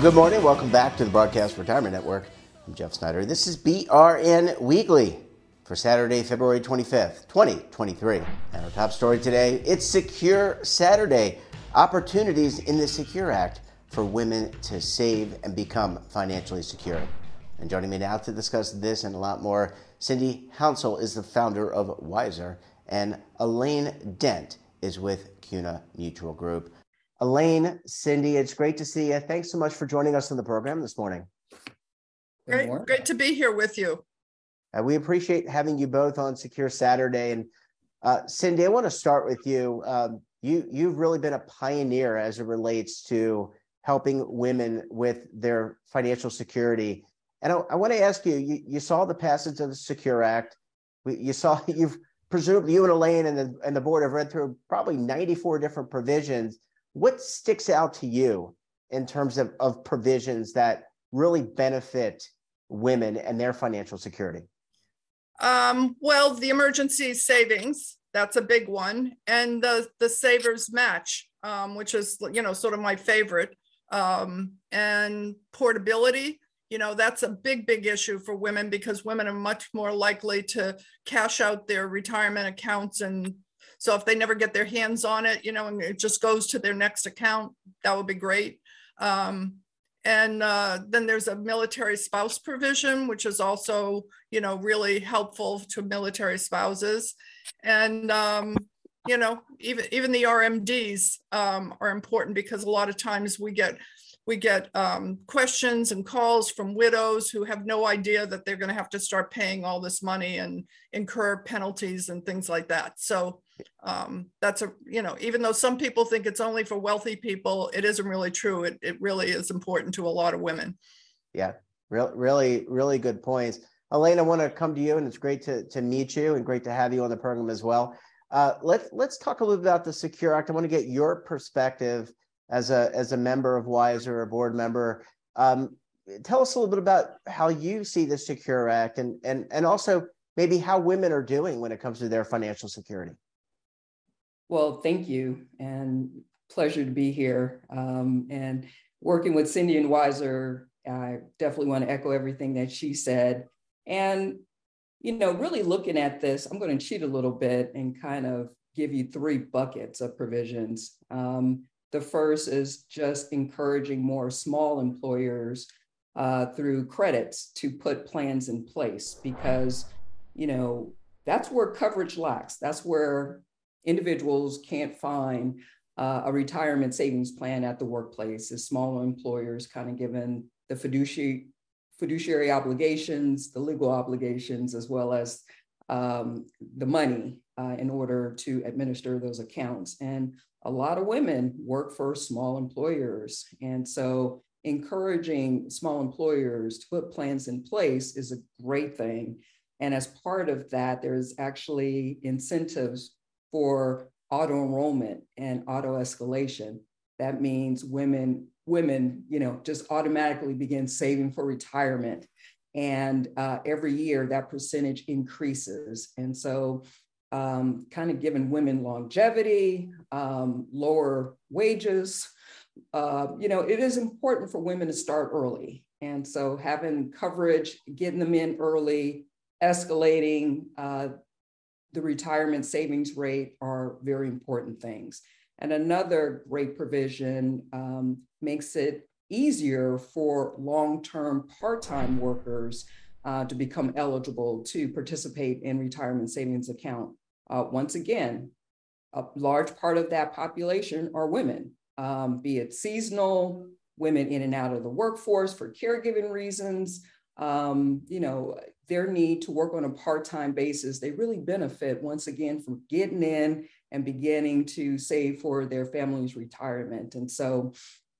Good morning. Welcome back to the Broadcast Retirement Network. I'm Jeff Snyder. This is BRN Weekly for Saturday, February 25th, 2023. And our top story today it's Secure Saturday opportunities in the Secure Act for women to save and become financially secure. And joining me now to discuss this and a lot more, Cindy Hounsell is the founder of Wiser, and Elaine Dent is with CUNA Mutual Group. Elaine, Cindy, it's great to see you. Thanks so much for joining us on the program this morning. Great, great to be here with you. Uh, we appreciate having you both on Secure Saturday. And uh, Cindy, I want to start with you. Um, you you've really been a pioneer as it relates to helping women with their financial security. And I, I want to ask you, you, you saw the passage of the Secure Act. We, you saw you've presumably you and Elaine and the and the board have read through probably 94 different provisions what sticks out to you in terms of, of provisions that really benefit women and their financial security? Um, well, the emergency savings, that's a big one. And the, the savers match, um, which is, you know, sort of my favorite. Um, and portability, you know, that's a big, big issue for women because women are much more likely to cash out their retirement accounts and so if they never get their hands on it, you know, and it just goes to their next account, that would be great. Um, and uh, then there's a military spouse provision, which is also, you know, really helpful to military spouses. And um, you know, even even the RMDs um, are important because a lot of times we get we get um, questions and calls from widows who have no idea that they're going to have to start paying all this money and incur penalties and things like that. So um, that's a you know even though some people think it's only for wealthy people it isn't really true. It, it really is important to a lot of women. Yeah real, really really good points. Elaine i want to come to you and it's great to, to meet you and great to have you on the program as well. Uh, let's let's talk a little bit about the secure act. I want to get your perspective as a as a member of wiser a board member. Um, tell us a little bit about how you see the secure act and and and also maybe how women are doing when it comes to their financial security well, thank you, and pleasure to be here. Um, and working with Cindy and Wiser, I definitely want to echo everything that she said. And, you know, really looking at this, I'm going to cheat a little bit and kind of give you three buckets of provisions. Um, the first is just encouraging more small employers uh, through credits to put plans in place because, you know, that's where coverage lacks. That's where individuals can't find uh, a retirement savings plan at the workplace as smaller employers kind of given the fiduciary fiduciary obligations, the legal obligations, as well as um, the money uh, in order to administer those accounts. And a lot of women work for small employers. And so encouraging small employers to put plans in place is a great thing. And as part of that, there's actually incentives for auto enrollment and auto escalation. That means women, women, you know, just automatically begin saving for retirement. And uh, every year that percentage increases. And so um, kind of giving women longevity, um, lower wages. Uh, you know, it is important for women to start early. And so having coverage, getting them in early, escalating uh, the retirement savings rate are very important things. And another great provision um, makes it easier for long term part time workers uh, to become eligible to participate in retirement savings account. Uh, once again, a large part of that population are women, um, be it seasonal, women in and out of the workforce for caregiving reasons, um, you know, their need to work on a part-time basis, they really benefit once again from getting in and beginning to save for their family's retirement. And so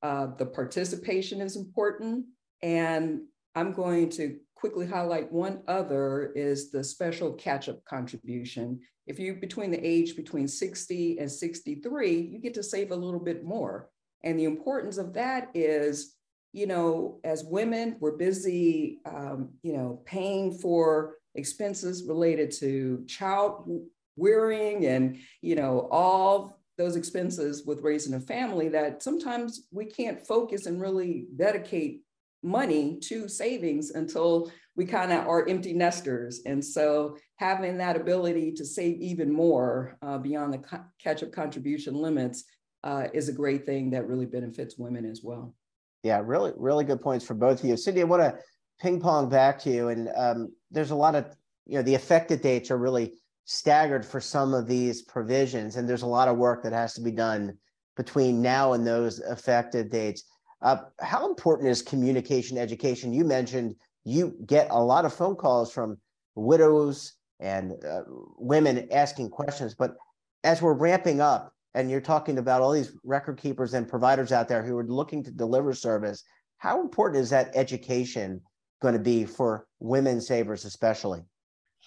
uh, the participation is important. And I'm going to quickly highlight one other is the special catch-up contribution. If you between the age between 60 and 63, you get to save a little bit more. And the importance of that is you know, as women, we're busy, um, you know, paying for expenses related to child rearing and, you know, all those expenses with raising a family that sometimes we can't focus and really dedicate money to savings until we kind of are empty nesters. And so having that ability to save even more uh, beyond the co- catch up contribution limits uh, is a great thing that really benefits women as well. Yeah, really, really good points for both of you. Cindy, I want to ping pong back to you. And um, there's a lot of, you know, the effective dates are really staggered for some of these provisions. And there's a lot of work that has to be done between now and those effective dates. Uh, how important is communication education? You mentioned you get a lot of phone calls from widows and uh, women asking questions, but as we're ramping up and you're talking about all these record keepers and providers out there who are looking to deliver service, how important is that education going to be for women savers, especially?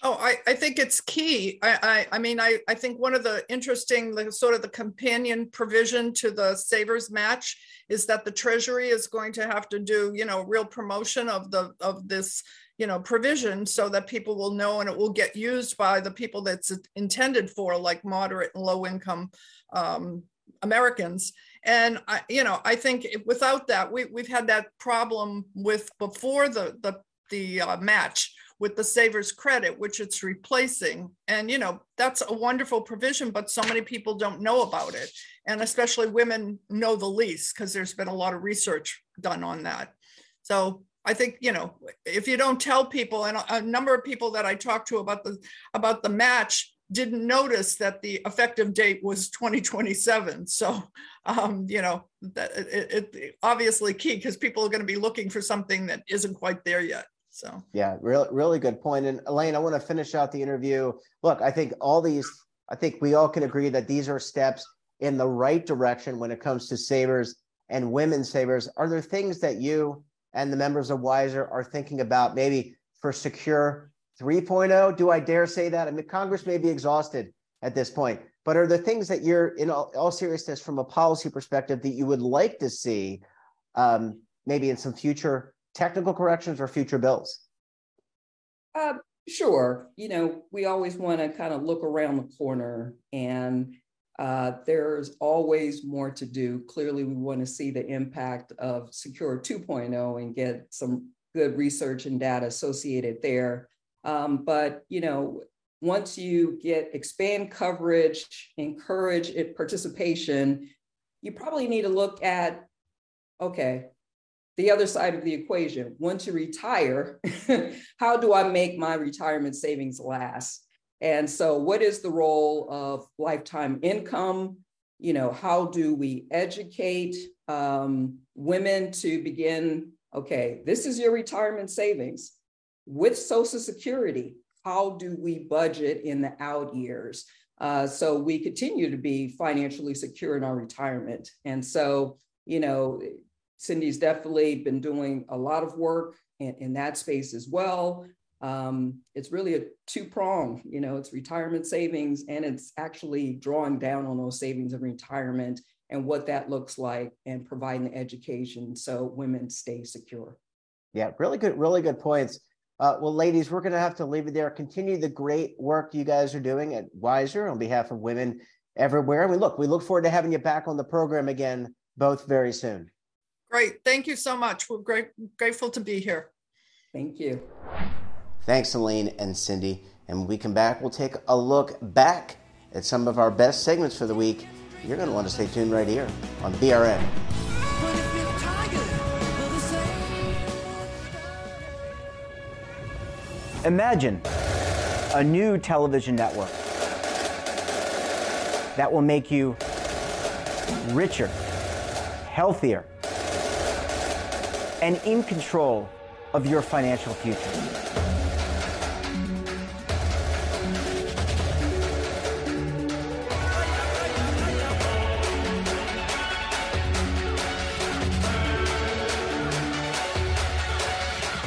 Oh, I, I think it's key. I, I, I mean, I, I think one of the interesting, the sort of the companion provision to the savers match is that the Treasury is going to have to do, you know, real promotion of the of this, you know, provision so that people will know and it will get used by the people that's intended for, like moderate and low income um, Americans. And I, you know, I think without that, we we've had that problem with before the the the uh, match with the savers credit which it's replacing. And you know that's a wonderful provision but so many people don't know about it. And especially women know the least because there's been a lot of research done on that. So i think you know if you don't tell people and a, number of people that i talked to about the about the match didn't notice that the effective date was 2027 so um, you know that it, it obviously key because people are going to be looking for something that isn't quite there yet so yeah, really, really good point. And Elaine, I want to finish out the interview. Look, I think all these, I think we all can agree that these are steps in the right direction when it comes to savers and women savers. Are there things that you and the members of Wiser are thinking about maybe for secure 3.0? Do I dare say that? I mean, Congress may be exhausted at this point, but are there things that you're, in all, all seriousness, from a policy perspective, that you would like to see um, maybe in some future technical corrections or future bills? Uh, sure. You know, we always want to kind of look around the corner and uh, there's always more to do. Clearly, we want to see the impact of Secure 2.0 and get some good research and data associated there. Um, but, you know, once you get expand coverage, encourage it participation, you probably need to look at, okay, the other side of the equation. Once you retire, how do I make my retirement savings last? And so, what is the role of lifetime income? You know, how do we educate um, women to begin? Okay, this is your retirement savings with Social Security. How do we budget in the out years? Uh, so we continue to be financially secure in our retirement. And so, you know, Cindy's definitely been doing a lot of work in, in that space as well. Um, it's really a two prong, you know, it's retirement savings and it's actually drawing down on those savings of retirement and what that looks like and providing education so women stay secure. Yeah, really good, really good points. Uh, well, ladies, we're going to have to leave it there. Continue the great work you guys are doing at Wiser on behalf of women everywhere. And we look, we look forward to having you back on the program again, both very soon. Great. Thank you so much. We're great, grateful to be here. Thank you. Thanks, Elaine and Cindy. And when we come back, we'll take a look back at some of our best segments for the week. You're going to want to stay tuned right here on BRN. Imagine a new television network that will make you richer, healthier, and in control of your financial future.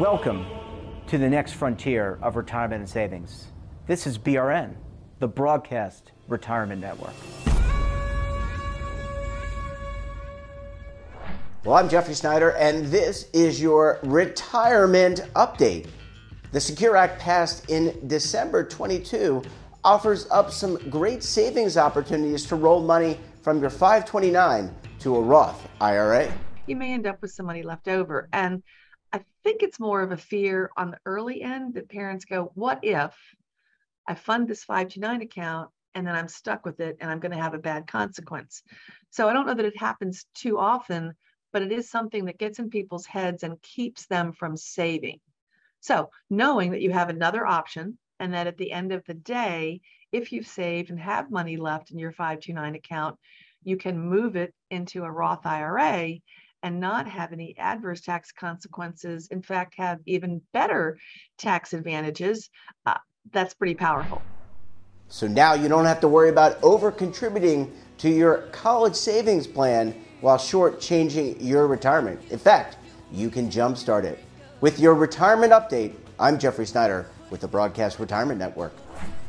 Welcome to the next frontier of retirement and savings. This is BRN, the Broadcast Retirement Network. Well, I'm Jeffrey Snyder, and this is your retirement update. The Secure Act passed in December 22 offers up some great savings opportunities to roll money from your 529 to a Roth IRA. You may end up with some money left over. And I think it's more of a fear on the early end that parents go, What if I fund this 529 account and then I'm stuck with it and I'm going to have a bad consequence? So I don't know that it happens too often, but it is something that gets in people's heads and keeps them from saving. So knowing that you have another option and that at the end of the day, if you've saved and have money left in your 529 account, you can move it into a Roth IRA and not have any adverse tax consequences. In fact, have even better tax advantages. Uh, that's pretty powerful. So now you don't have to worry about over contributing to your college savings plan while shortchanging your retirement. In fact, you can jumpstart it. With your retirement update, I'm Jeffrey Snyder with the Broadcast Retirement Network.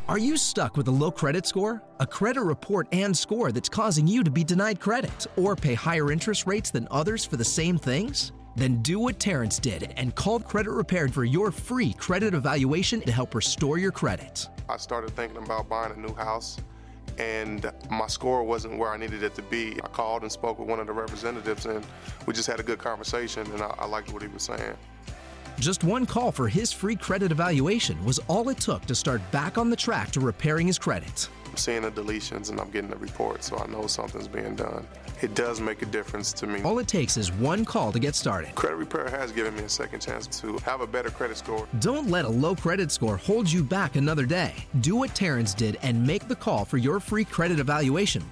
Are you stuck with a low credit score? A credit report and score that's causing you to be denied credit or pay higher interest rates than others for the same things? Then do what Terrence did and call Credit Repaired for your free credit evaluation to help restore your credit. I started thinking about buying a new house and my score wasn't where I needed it to be. I called and spoke with one of the representatives, and we just had a good conversation, and I, I liked what he was saying. Just one call for his free credit evaluation was all it took to start back on the track to repairing his credit. I'm seeing the deletions and I'm getting the report, so I know something's being done. It does make a difference to me. All it takes is one call to get started. Credit Repair has given me a second chance to have a better credit score. Don't let a low credit score hold you back another day. Do what Terrence did and make the call for your free credit evaluation.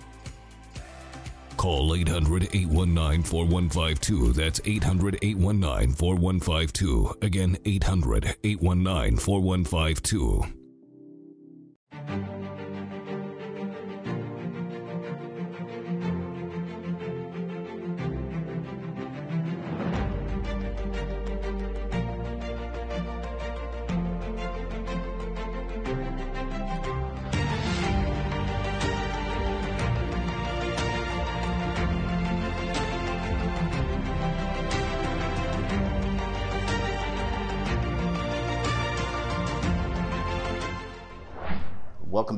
Call 800 819 4152. That's 800 819 4152. Again, 800 819 4152.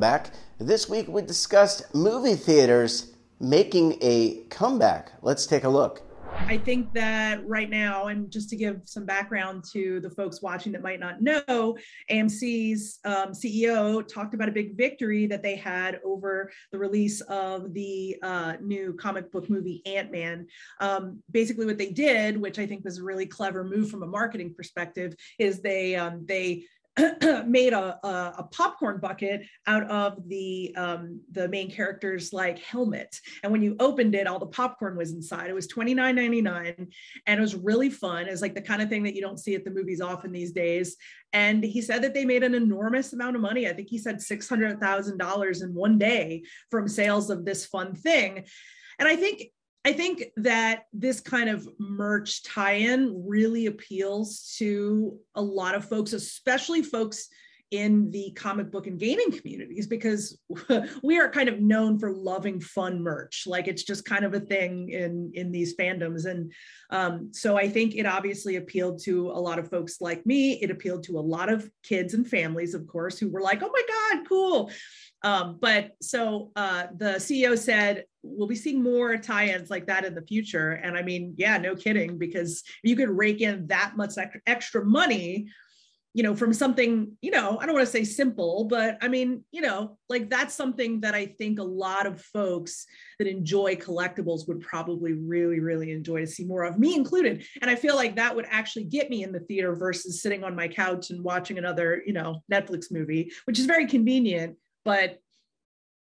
Back. This week we discussed movie theaters making a comeback. Let's take a look. I think that right now, and just to give some background to the folks watching that might not know, AMC's um, CEO talked about a big victory that they had over the release of the uh, new comic book movie Ant Man. Um, basically, what they did, which I think was a really clever move from a marketing perspective, is they um, they made a, a, a, popcorn bucket out of the um, the main character's like helmet. And when you opened it, all the popcorn was inside. It was twenty nine ninety nine, and it was really fun. It's like the kind of thing that you don't see at the movies often these days. And he said that they made an enormous amount of money. I think he said six hundred thousand dollars in one day from sales of this fun thing. And I think I think that this kind of merch tie in really appeals to a lot of folks, especially folks in the comic book and gaming communities because we are kind of known for loving fun merch. Like it's just kind of a thing in in these fandoms. And um, so i think it obviously appealed to a lot of folks like me. It appealed to a lot of kids and families of course who were like oh my god cool um, but so uh, the ceo said we'll be seeing more tie-ins like that in the future and i mean yeah no kidding because you could rake in that much extra money you know, from something, you know, I don't want to say simple, but I mean, you know, like that's something that I think a lot of folks that enjoy collectibles would probably really, really enjoy to see more of, me included. And I feel like that would actually get me in the theater versus sitting on my couch and watching another, you know, Netflix movie, which is very convenient. But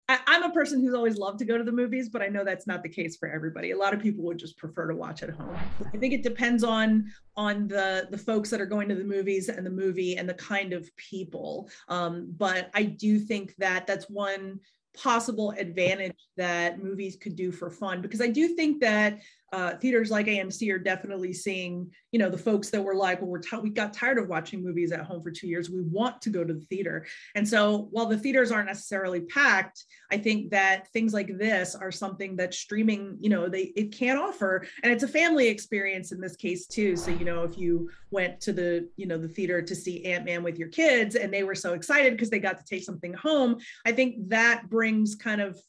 I, am a person who's always loved to go to the movies, but I know that's not the case for everybody. A lot of people would just prefer to watch at home. I think it depends on on the the folks that are going to the movies and the movie and the kind of people. Um, but I do think that that's one possible advantage that movies could do for fun because I do think that uh, theaters like AMC are definitely seeing, you know, the folks that were like, well, we're t- we got tired of watching movies at home for two years. We want to go to the theater. And so while the theaters aren't necessarily packed, I think that things like this are something that streaming, you know, they it can offer. And it's a family experience in this case too. So, you know, if you went to the, you know, the theater to see Ant-Man with your kids and they were so excited because they got to take something home, I think that brings kind of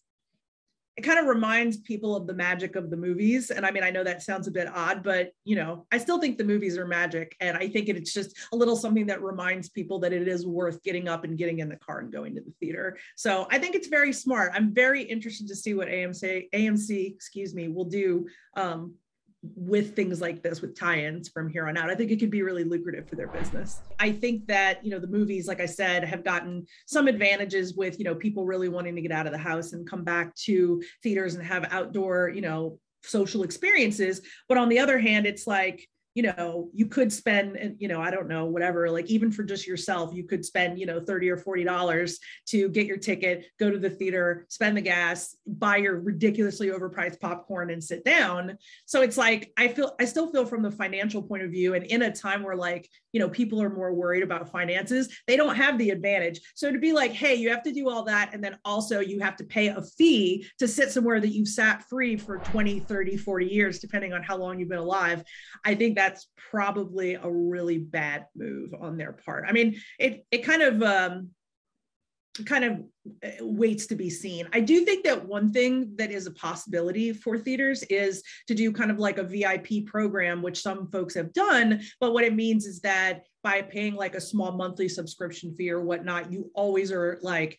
it kind of reminds people of the magic of the movies. And i mean i know that sounds a bit odd but you know i still think the movies are magic. And i think it's just a little something that reminds people that it is worth getting up and getting in the car and going to the theater. So i think it's very smart. I'm very interested to see what amc amc excuse me will do um, with things like this with tie-ins from here on out i think it could be really lucrative for their business. I think that you know the movies like i said have gotten some advantages with you know people really wanting to get out of the house and come back to theaters and have outdoor you know social experiences. But on the other hand it's like you know you could spend you know i don't know whatever like even for just yourself you could spend you know 30 or 40 dollars to get your ticket go to the theater spend the gas buy your ridiculously overpriced popcorn and sit down. So it's like i feel i still feel from the financial point of view and in a time where like you know people are more worried about finances they don't have the advantage so to be like hey you have to do all that and then also you have to pay a fee to sit somewhere that you've sat free for 20 30 40 years depending on how long you've been alive i think that's probably a really bad move on their part. I mean, it it kind of um, kind of uh, waits to be seen. I do think that one thing that is a possibility for theaters is to do kind of like a VIP program, which some folks have done. But what it means is that by paying like a small monthly subscription fee or whatnot, you always are like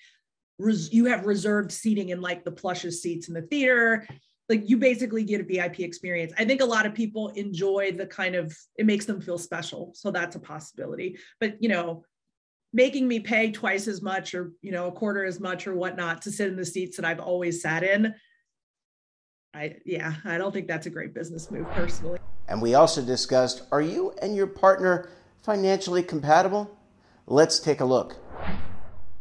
you have reserved seating in like the plushes seats in the theater like you basically get a VIP experience. I think a lot of people enjoy the kind of it makes them feel special. So that's a possibility. But you know, making me pay twice as much or you know a quarter as much or whatnot to sit in the seats that I've always sat in. I yeah, I don't think that's a great business move personally. And we also discussed are you and your partner financially compatible? Let's take a look.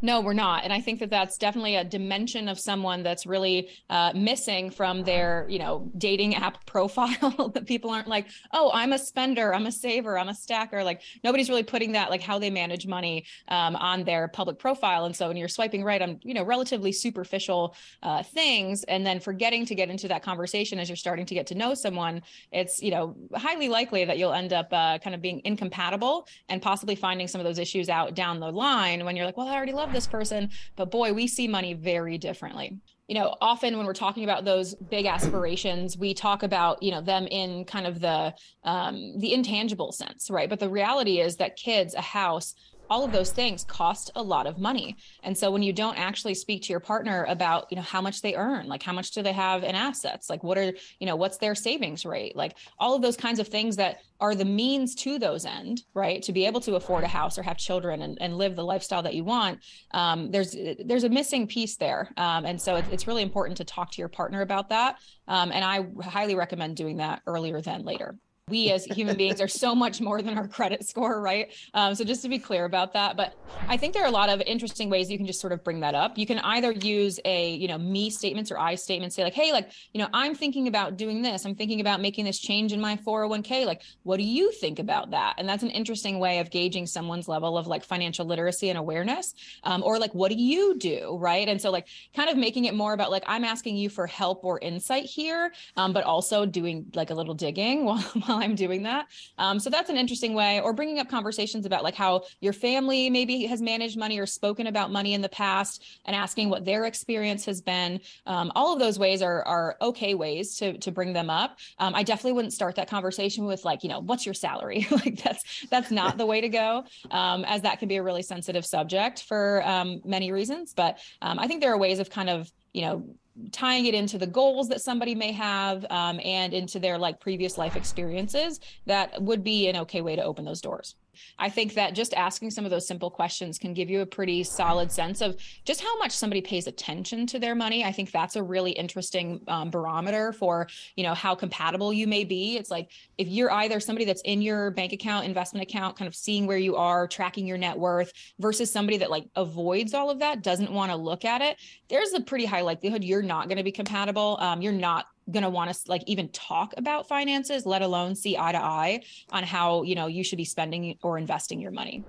No, we're not. And I think that that's definitely a dimension of someone that's really uh, missing from their, you know, dating app profile that people aren't like, oh, I'm a spender, I'm a saver, I'm a stacker. Like nobody's really putting that, like how they manage money um, on their public profile. And so when you're swiping right on, you know, relatively superficial uh, things and then forgetting to get into that conversation as you're starting to get to know someone, it's, you know, highly likely that you'll end up uh, kind of being incompatible and possibly finding some of those issues out down the line when you're like, well, I already love this person, but boy, we see money very differently. You know often when we're talking about those big aspirations we talk about you know them in kind of the um, the intangible sense right? But the reality is that kids a house all of those things cost a lot of money. And so when you don't actually speak to your partner about you know how much they earn like how much do they have in assets? Like what are you know what's their savings rate? Like all of those kinds of things that are the means to those end right? To be able to afford a house or have children and, and live the lifestyle that you want um, there's there's a missing piece there. Um, and so it, it's really important to talk to your partner about that. Um, and i highly recommend doing that earlier than later we as human beings are so much more than our credit score right? Um, so just to be clear about that but i think there are a lot of interesting ways you can just sort of bring that up. You can either use a you know me statements or i statements say like hey like you know i'm thinking about doing this. I'm thinking about making this change in my 401k like what do you think about that? And that's an interesting way of gauging someone's level of like financial literacy and awareness um, or like what do you do right? And so like kind of making it more about like i'm asking you for help or insight here um, but also doing like a little digging while while I'm doing that. Um, so that's an interesting way, or bringing up conversations about like how your family maybe has managed money or spoken about money in the past and asking what their experience has been. Um, all of those ways are, are okay ways to, to bring them up. Um, I definitely wouldn't start that conversation with like, you know, what's your salary? like that's, that's not the way to go um, as that can be a really sensitive subject for um, many reasons. But um, I think there are ways of kind of, you know, tying it into the goals that somebody may have um, and into their like previous life experiences that would be an okay way to open those doors I think that just asking some of those simple questions can give you a pretty solid sense of just how much somebody pays attention to their money. I think that's a really interesting um, barometer for, you know, how compatible you may be. It's like if you're either somebody that's in your bank account, investment account, kind of seeing where you are, tracking your net worth versus somebody that like avoids all of that, doesn't want to look at it, there's a pretty high likelihood you're not going to be compatible. Um, you're not going to want to like even talk about finances let alone see eye to eye on how you know you should be spending or investing your money.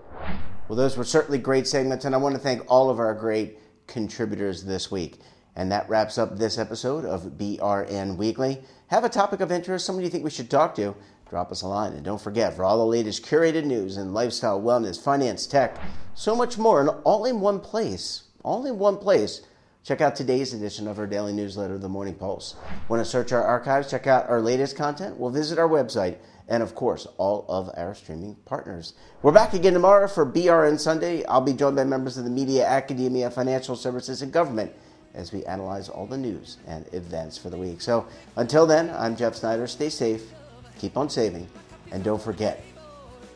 Well those were certainly great segments and i want to thank all of our great contributors this week. And that wraps up this episode of brn weekly. Have a topic of interest someone you think we should talk to drop us a line. And don't forget for all the latest curated news in lifestyle wellness finance tech so much more and all in one place all in one place Check out today's edition of our daily newsletter, The Morning Pulse. Want to search our archives, check out our latest content? Well, visit our website and, of course, all of our streaming partners. We're back again tomorrow for BRN Sunday. I'll be joined by members of the media, academia, financial services, and government as we analyze all the news and events for the week. So until then, I'm Jeff Snyder. Stay safe, keep on saving, and don't forget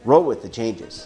roll with the changes.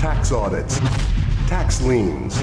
tax audits, tax liens,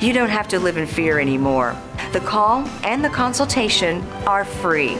You don't have to live in fear anymore. The call and the consultation are free.